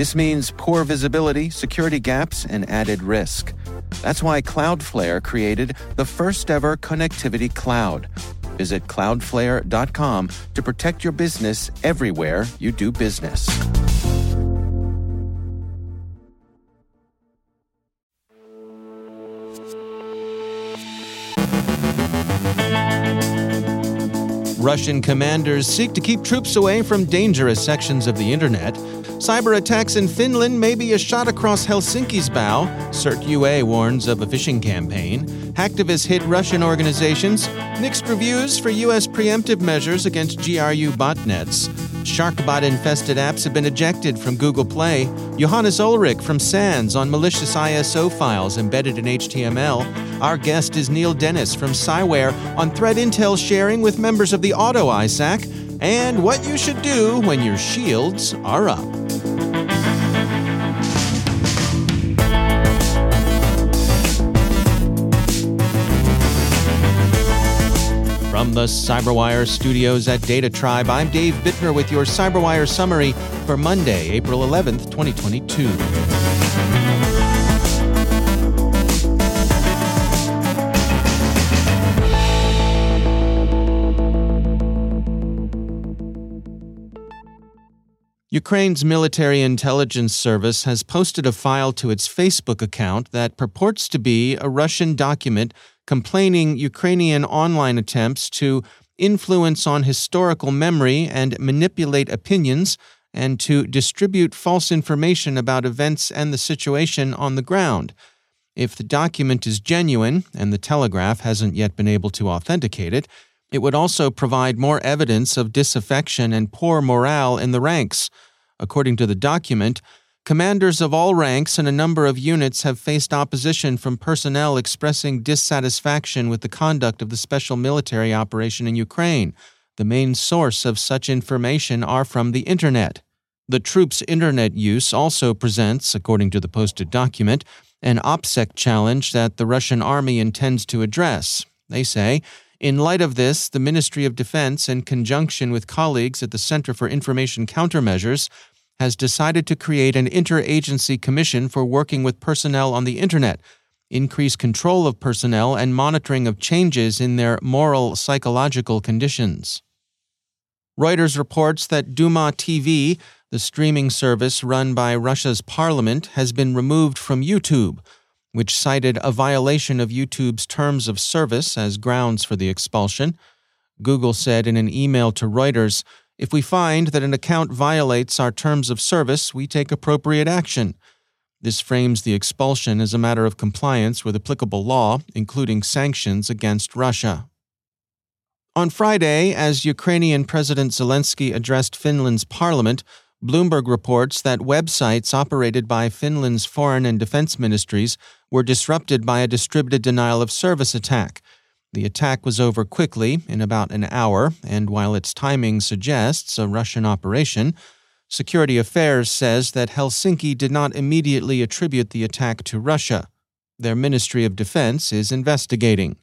This means poor visibility, security gaps, and added risk. That's why Cloudflare created the first ever connectivity cloud. Visit cloudflare.com to protect your business everywhere you do business. Russian commanders seek to keep troops away from dangerous sections of the internet. Cyber attacks in Finland may be a shot across Helsinki's bow. CERT UA warns of a phishing campaign. Hacktivists hit Russian organizations. Mixed reviews for U.S. preemptive measures against GRU botnets. Sharkbot infested apps have been ejected from Google Play. Johannes Ullrich from SANS on malicious ISO files embedded in HTML. Our guest is Neal Dennis from Cyware on threat intel sharing with members of the Auto ISAC and what you should do when your shields are up. The CyberWire studios at Data Tribe, I'm Dave Bittner with your CyberWire summary for Monday, April 11th, 2022. Ukraine's military intelligence service has posted a file to its Facebook account that purports to be a Russian document complaining Ukrainian online attempts to influence on historical memory and manipulate opinions and to distribute false information about events and the situation on the ground. If the document is genuine, and the Telegraph hasn't yet been able to authenticate it, it would also provide more evidence of disaffection and poor morale in the ranks. According to the document, commanders of all ranks and a number of units have faced opposition from personnel expressing dissatisfaction with the conduct of the special military operation in Ukraine. The main source of such information are from the Internet. The troops' Internet use also presents, according to the posted document, an OPSEC challenge that the Russian army intends to address. They say, in light of this, the Ministry of Defense, in conjunction with colleagues at the Center for Information Countermeasures, has decided to create an interagency commission for working with personnel on the Internet, increase control of personnel, and monitoring of changes in their moral psychological conditions. Reuters reports that Duma TV, the streaming service run by Russia's parliament, has been removed from YouTube which cited a violation of YouTube's terms of service as grounds for the expulsion. Google said in an email to Reuters If we find that an account violates our terms of service, we take appropriate action. This frames the expulsion as a matter of compliance with applicable law, including sanctions against Russia. On Friday, as Ukrainian President Zelensky addressed Finland's parliament, Bloomberg reports that websites operated by Finland's foreign and defense ministries were disrupted by a distributed denial of service attack. The attack was over quickly, in about an hour, and while its timing suggests a Russian operation, Security Affairs says that Helsinki did not immediately attribute the attack to Russia. Their Ministry of Defense is investigating.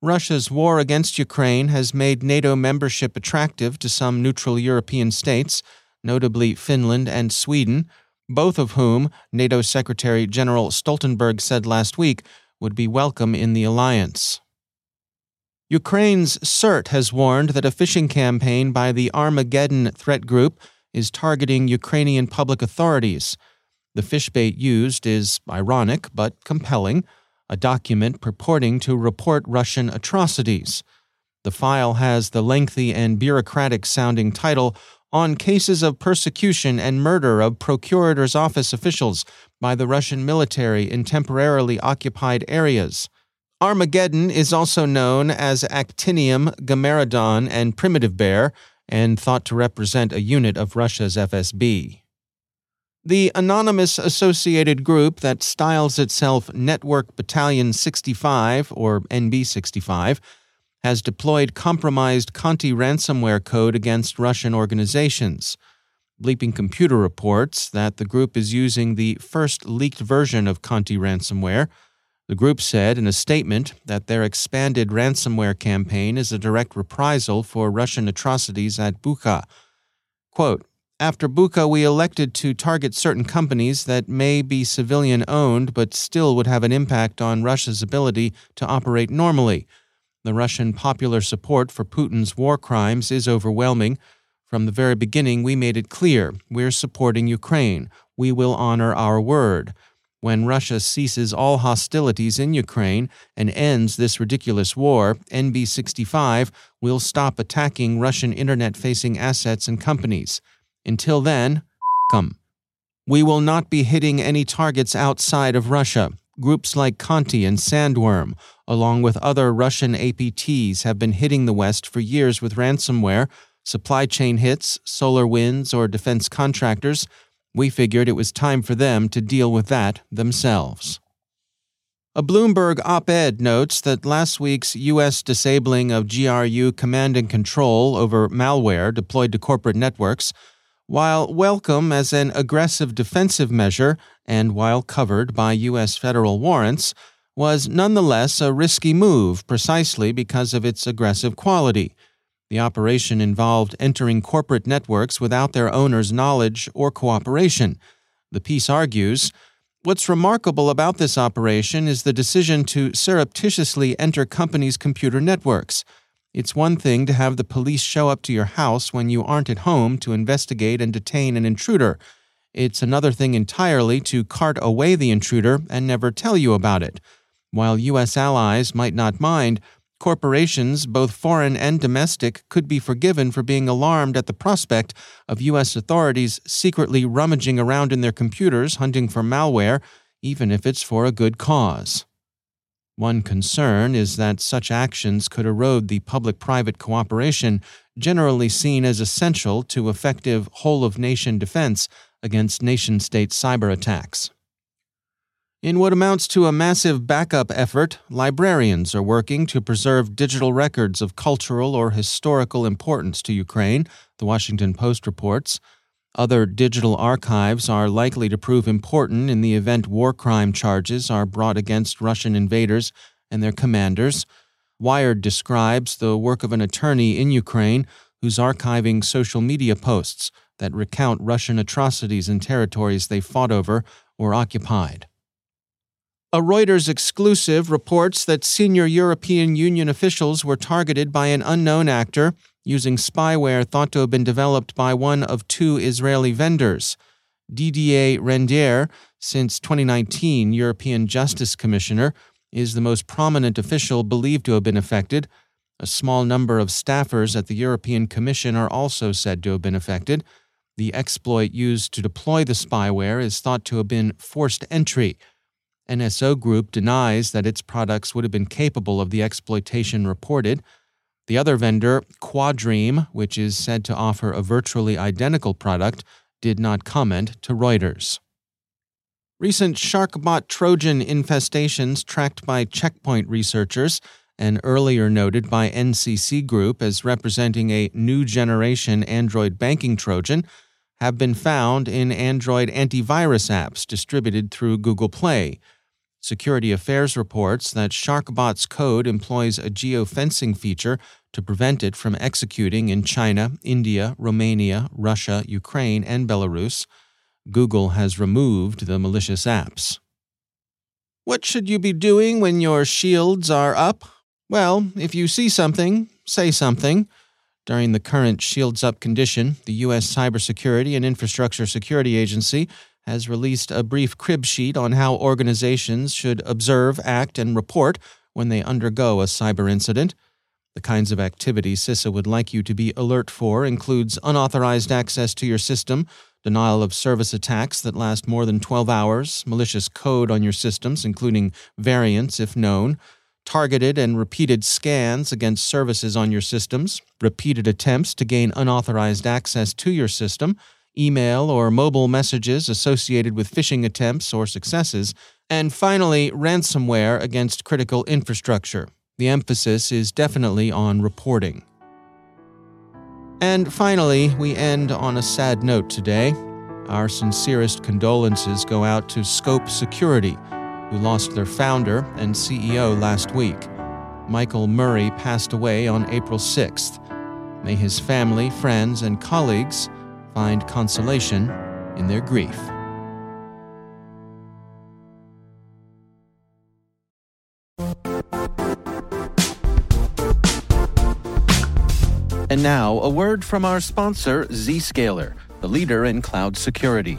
Russia's war against Ukraine has made NATO membership attractive to some neutral European states notably Finland and Sweden, both of whom NATO Secretary General Stoltenberg said last week would be welcome in the alliance. Ukraine's CERT has warned that a phishing campaign by the Armageddon threat group is targeting Ukrainian public authorities. The fishbait used is ironic but compelling a document purporting to report Russian atrocities. The file has the lengthy and bureaucratic sounding title on cases of persecution and murder of procurator's office officials by the Russian military in temporarily occupied areas. Armageddon is also known as Actinium, Gamaredon, and Primitive Bear, and thought to represent a unit of Russia's FSB. The anonymous associated group that styles itself Network Battalion 65 or NB 65 has deployed compromised Conti ransomware code against Russian organizations. Bleeping Computer reports that the group is using the first leaked version of Conti ransomware. The group said in a statement that their expanded ransomware campaign is a direct reprisal for Russian atrocities at Bucha. Quote, after Bucha, we elected to target certain companies that may be civilian owned but still would have an impact on Russia's ability to operate normally. The Russian popular support for Putin's war crimes is overwhelming. From the very beginning, we made it clear we're supporting Ukraine. We will honor our word. When Russia ceases all hostilities in Ukraine and ends this ridiculous war, NB 65 will stop attacking Russian internet facing assets and companies. Until then, come. We will not be hitting any targets outside of Russia. Groups like Conti and Sandworm, along with other Russian APTs, have been hitting the West for years with ransomware, supply chain hits, SolarWinds, or defense contractors. We figured it was time for them to deal with that themselves. A Bloomberg op ed notes that last week's U.S. disabling of GRU command and control over malware deployed to corporate networks while welcome as an aggressive defensive measure and while covered by U.S. federal warrants, was nonetheless a risky move precisely because of its aggressive quality. The operation involved entering corporate networks without their owners' knowledge or cooperation. The piece argues What's remarkable about this operation is the decision to surreptitiously enter companies' computer networks. It's one thing to have the police show up to your house when you aren't at home to investigate and detain an intruder. It's another thing entirely to cart away the intruder and never tell you about it. While U.S. allies might not mind, corporations, both foreign and domestic, could be forgiven for being alarmed at the prospect of U.S. authorities secretly rummaging around in their computers hunting for malware, even if it's for a good cause. One concern is that such actions could erode the public private cooperation generally seen as essential to effective whole of nation defense against nation state cyber attacks. In what amounts to a massive backup effort, librarians are working to preserve digital records of cultural or historical importance to Ukraine, the Washington Post reports. Other digital archives are likely to prove important in the event war crime charges are brought against Russian invaders and their commanders. Wired describes the work of an attorney in Ukraine who's archiving social media posts that recount Russian atrocities in territories they fought over or occupied. A Reuters exclusive reports that senior European Union officials were targeted by an unknown actor using spyware thought to have been developed by one of two Israeli vendors. Didier Reynders, since 2019 European Justice Commissioner, is the most prominent official believed to have been affected. A small number of staffers at the European Commission are also said to have been affected. The exploit used to deploy the spyware is thought to have been forced entry. NSO Group denies that its products would have been capable of the exploitation reported. The other vendor, Quadream, which is said to offer a virtually identical product, did not comment to Reuters. Recent SharkBot Trojan infestations tracked by Checkpoint researchers and earlier noted by NCC Group as representing a new generation Android banking Trojan have been found in Android antivirus apps distributed through Google Play. Security Affairs reports that SharkBot's code employs a geofencing feature to prevent it from executing in China, India, Romania, Russia, Ukraine, and Belarus. Google has removed the malicious apps. What should you be doing when your shields are up? Well, if you see something, say something. During the current shields up condition, the U.S. Cybersecurity and Infrastructure Security Agency has released a brief crib sheet on how organizations should observe, act, and report when they undergo a cyber incident. The kinds of activities CISA would like you to be alert for includes unauthorized access to your system, denial of service attacks that last more than 12 hours, malicious code on your systems, including variants if known, targeted and repeated scans against services on your systems, repeated attempts to gain unauthorized access to your system, email or mobile messages associated with phishing attempts or successes, and finally, ransomware against critical infrastructure. The emphasis is definitely on reporting. And finally, we end on a sad note today. Our sincerest condolences go out to Scope Security, who lost their founder and CEO last week. Michael Murray passed away on April 6th. May his family, friends, and colleagues find consolation in their grief. And now, a word from our sponsor, Zscaler, the leader in cloud security.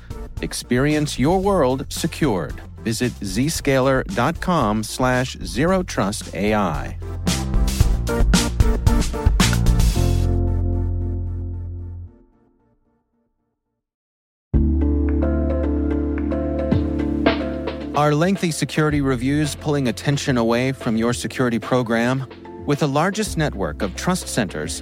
Experience your world secured. Visit zscaler.com slash zerotrustai. Are lengthy security reviews pulling attention away from your security program? With the largest network of trust centers,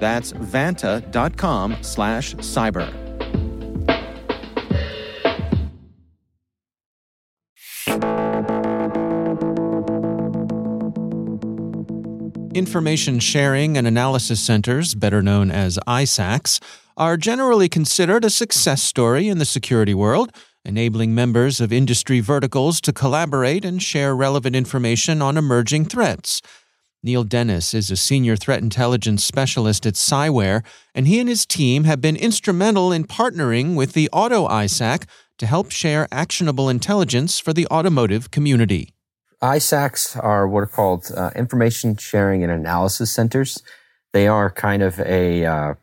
That's vanta.com slash cyber. Information sharing and analysis centers, better known as ISACs, are generally considered a success story in the security world, enabling members of industry verticals to collaborate and share relevant information on emerging threats. Neal Dennis is a senior threat intelligence specialist at Cyware, and he and his team have been instrumental in partnering with the Auto ISAC to help share actionable intelligence for the automotive community. ISACs are what are called uh, information sharing and analysis centers. They are kind of a uh,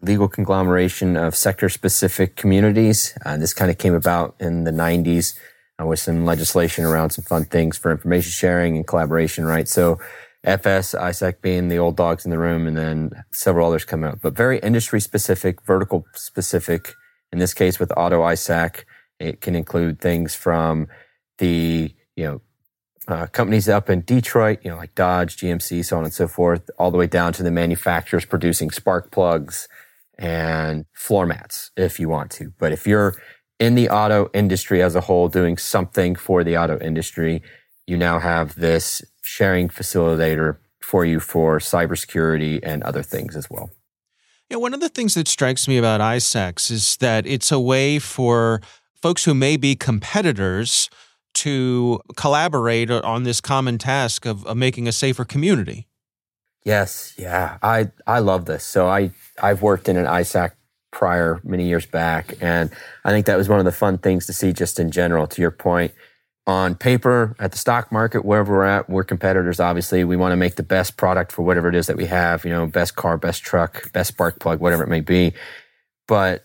legal conglomeration of sector specific communities. Uh, this kind of came about in the 90s uh, with some legislation around some fun things for information sharing and collaboration, right? So FS, ISAC being the old dogs in the room, and then several others come out, but very industry specific, vertical specific. In this case, with Auto ISAC, it can include things from the, you know, uh, companies up in Detroit, you know, like Dodge, GMC, so on and so forth, all the way down to the manufacturers producing spark plugs and floor mats if you want to. But if you're in the auto industry as a whole doing something for the auto industry, you now have this sharing facilitator for you for cybersecurity and other things as well. Yeah, one of the things that strikes me about ISACs is that it's a way for folks who may be competitors to collaborate on this common task of, of making a safer community. Yes, yeah, I I love this. So I I've worked in an ISAC prior many years back, and I think that was one of the fun things to see just in general. To your point, on paper at the stock market wherever we're at we're competitors obviously. We want to make the best product for whatever it is that we have you know best car best truck best spark plug whatever it may be. But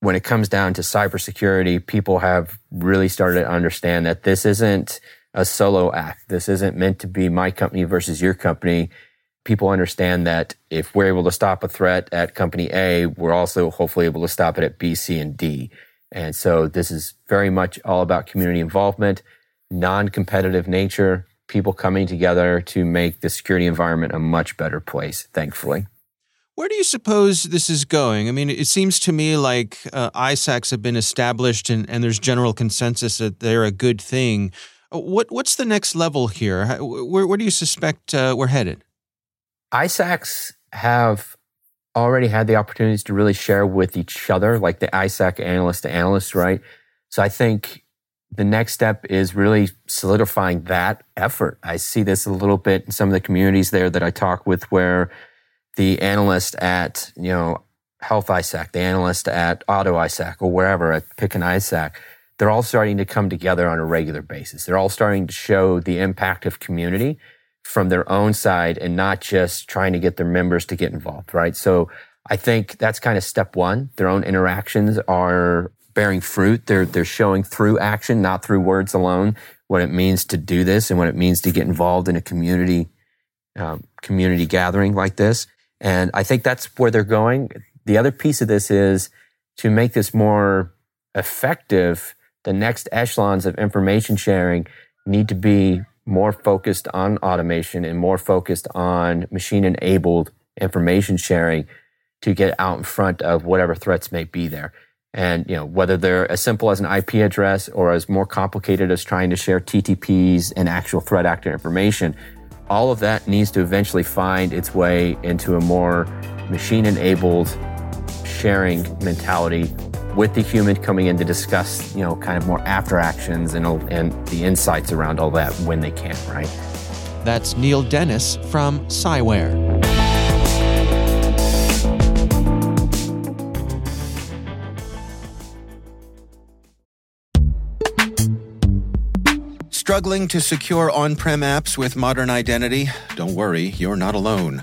when it comes down to cybersecurity people have really started to understand that this isn't a solo act. This isn't meant to be my company versus your company. People understand that if we're able to stop a threat at company a we're also hopefully able to stop it at b c and d and so this is very much all about community involvement, non-competitive nature, people coming together to make the security environment a much better place, thankfully. Where do you suppose this is going? I mean, it seems to me like uh, ISACs have been established and, and there's general consensus that they're a good thing. What What's the next level here? Where, where do you suspect uh, we're headed? ISACs have already had the opportunities to really share with each other, like the ISAC analyst to analyst, right? So I think the next step is really solidifying that effort. I see this a little bit in some of the communities there that I talk with where the analyst at, you know, Health ISAC, the analyst at Auto ISAC or wherever at Pick an ISAC, they're all starting to come together on a regular basis. They're all starting to show the impact of community from their own side and not just trying to get their members to get involved, right? So I think that's kind of step one. Their own interactions are bearing fruit. They're, they're showing through action, not through words alone, what it means to do this and what it means to get involved in a community, um, community gathering like this. And I think that's where they're going. The other piece of this is to make this more effective. The next echelons of information sharing need to be more focused on automation and more focused on machine enabled information sharing to get out in front of whatever threats may be there. And, you know, whether they're as simple as an IP address or as more complicated as trying to share TTPs and actual threat actor information, all of that needs to eventually find its way into a more machine enabled sharing mentality with the human coming in to discuss, you know, kind of more after actions and, and the insights around all that when they can, right? That's Neal Dennis from Cyware. Struggling to secure on prem apps with modern identity? Don't worry, you're not alone.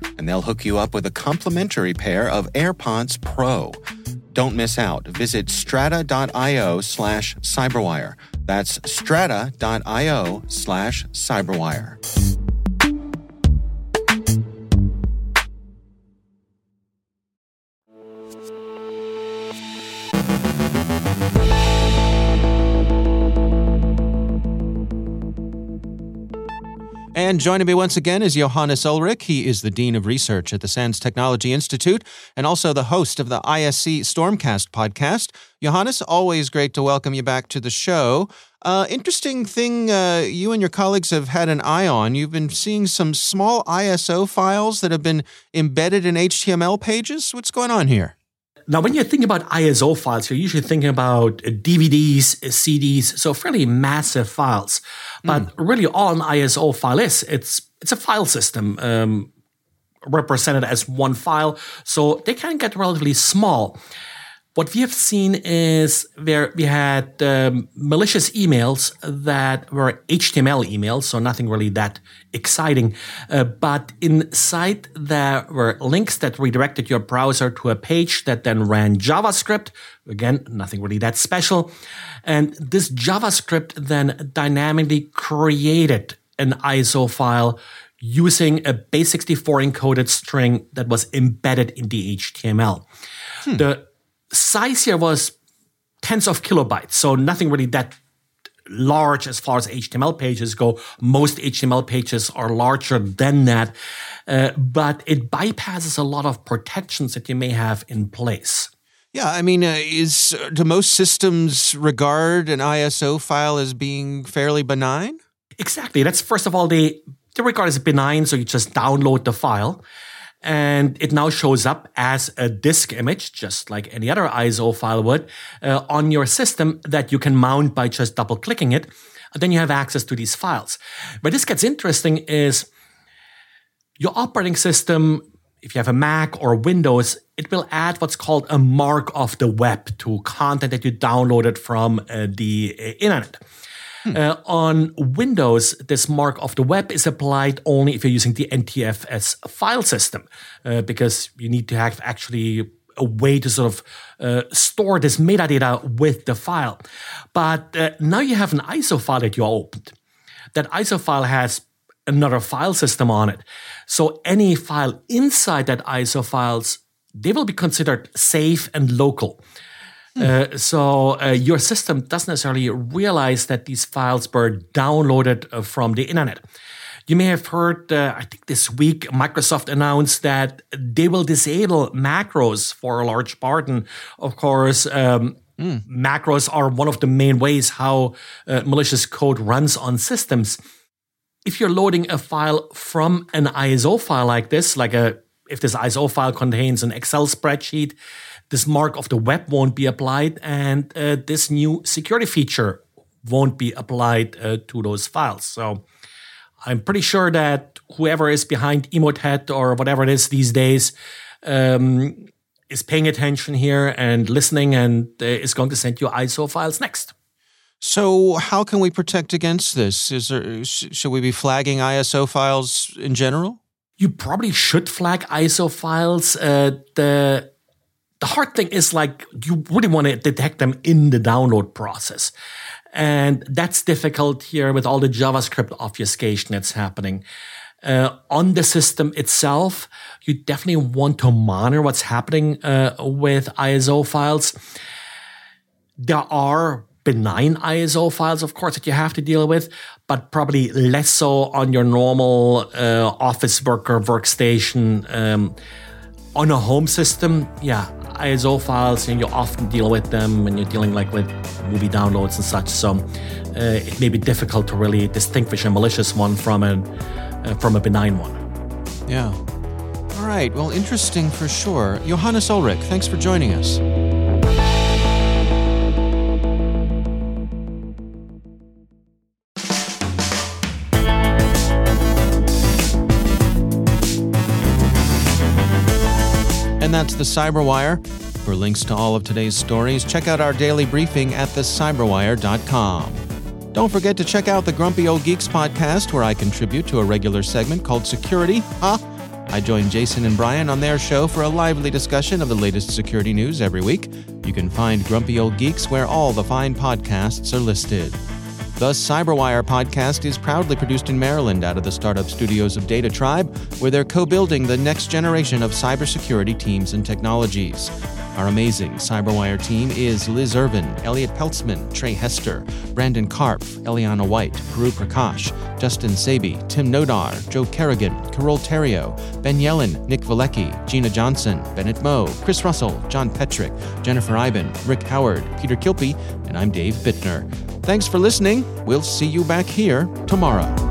and they'll hook you up with a complimentary pair of AirPods Pro. Don't miss out. Visit strata.io slash cyberwire. That's strata.io slash cyberwire. And joining me once again is Johannes Ullrich. He is the Dean of Research at the SANS Technology Institute and also the host of the ISC Stormcast podcast. Johannes, always great to welcome you back to the show. Uh, interesting thing uh, you and your colleagues have had an eye on. You've been seeing some small ISO files that have been embedded in HTML pages. What's going on here? Now, when you're thinking about ISO files, you're usually thinking about DVDs, CDs, so fairly massive files. But mm. really, all an ISO file is it's it's a file system um, represented as one file, so they can get relatively small. What we have seen is where we had um, malicious emails that were HTML emails, so nothing really that exciting. Uh, but inside there were links that redirected your browser to a page that then ran JavaScript. Again, nothing really that special. And this JavaScript then dynamically created an ISO file using a base64 encoded string that was embedded in the HTML. Hmm. The size here was tens of kilobytes, so nothing really that large as far as HTML pages go. Most HTML pages are larger than that, uh, but it bypasses a lot of protections that you may have in place. Yeah, I mean, uh, is uh, do most systems regard an ISO file as being fairly benign? Exactly. That's first of all they they regard as benign, so you just download the file and it now shows up as a disk image, just like any other ISO file would, uh, on your system that you can mount by just double clicking it. And then you have access to these files. Where this gets interesting is your operating system, if you have a Mac or Windows, it will add what's called a mark of the web to content that you downloaded from uh, the uh, internet. Hmm. Uh, on Windows, this mark of the web is applied only if you're using the NTFS file system, uh, because you need to have actually a way to sort of uh, store this metadata with the file. But uh, now you have an ISO file that you opened. That ISO file has another file system on it. So any file inside that ISO files, they will be considered safe and local. Uh, so uh, your system doesn't necessarily realize that these files were downloaded uh, from the internet. You may have heard, uh, I think this week, Microsoft announced that they will disable macros for a large part. And of course, um, mm. macros are one of the main ways how uh, malicious code runs on systems. If you're loading a file from an ISO file like this, like a if this ISO file contains an Excel spreadsheet, this mark of the web won't be applied, and uh, this new security feature won't be applied uh, to those files. So I'm pretty sure that whoever is behind Emotet or whatever it is these days um, is paying attention here and listening and uh, is going to send you ISO files next. So, how can we protect against this? Is there sh- should we be flagging ISO files in general? You probably should flag ISO files. Uh, the the hard thing is like you really want to detect them in the download process. And that's difficult here with all the JavaScript obfuscation that's happening. Uh, on the system itself, you definitely want to monitor what's happening uh, with ISO files. There are benign ISO files, of course, that you have to deal with, but probably less so on your normal uh, office worker workstation. Um, on a home system, yeah, ISO files, and you often deal with them when you're dealing like with movie downloads and such. So uh, it may be difficult to really distinguish a malicious one from a uh, from a benign one. Yeah. All right. Well, interesting for sure. Johannes Ullrich, thanks for joining us. That's the Cyberwire. For links to all of today's stories, check out our daily briefing at thecyberwire.com. Don't forget to check out the Grumpy Old Geeks podcast, where I contribute to a regular segment called Security. Huh? I join Jason and Brian on their show for a lively discussion of the latest security news every week. You can find Grumpy Old Geeks where all the fine podcasts are listed. The Cyberwire podcast is proudly produced in Maryland out of the startup studios of Data Tribe, where they're co building the next generation of cybersecurity teams and technologies. Our amazing Cyberwire team is Liz Irvin, Elliot Peltzman, Trey Hester, Brandon Karpf, Eliana White, Puru Prakash, Justin Sabi, Tim Nodar, Joe Carrigan, Carole Theriault, Ben Yelin, Nick Valecki, Gina Johnson, Bennett Moe, Chris Russell, John Petrick, Jennifer Eiben, Rick Howard, Peter Kilpe, and I'm Dave Bittner. Thanks for listening. We'll see you back here tomorrow.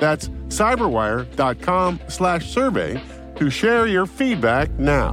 That's cyberwire.com slash survey to share your feedback now.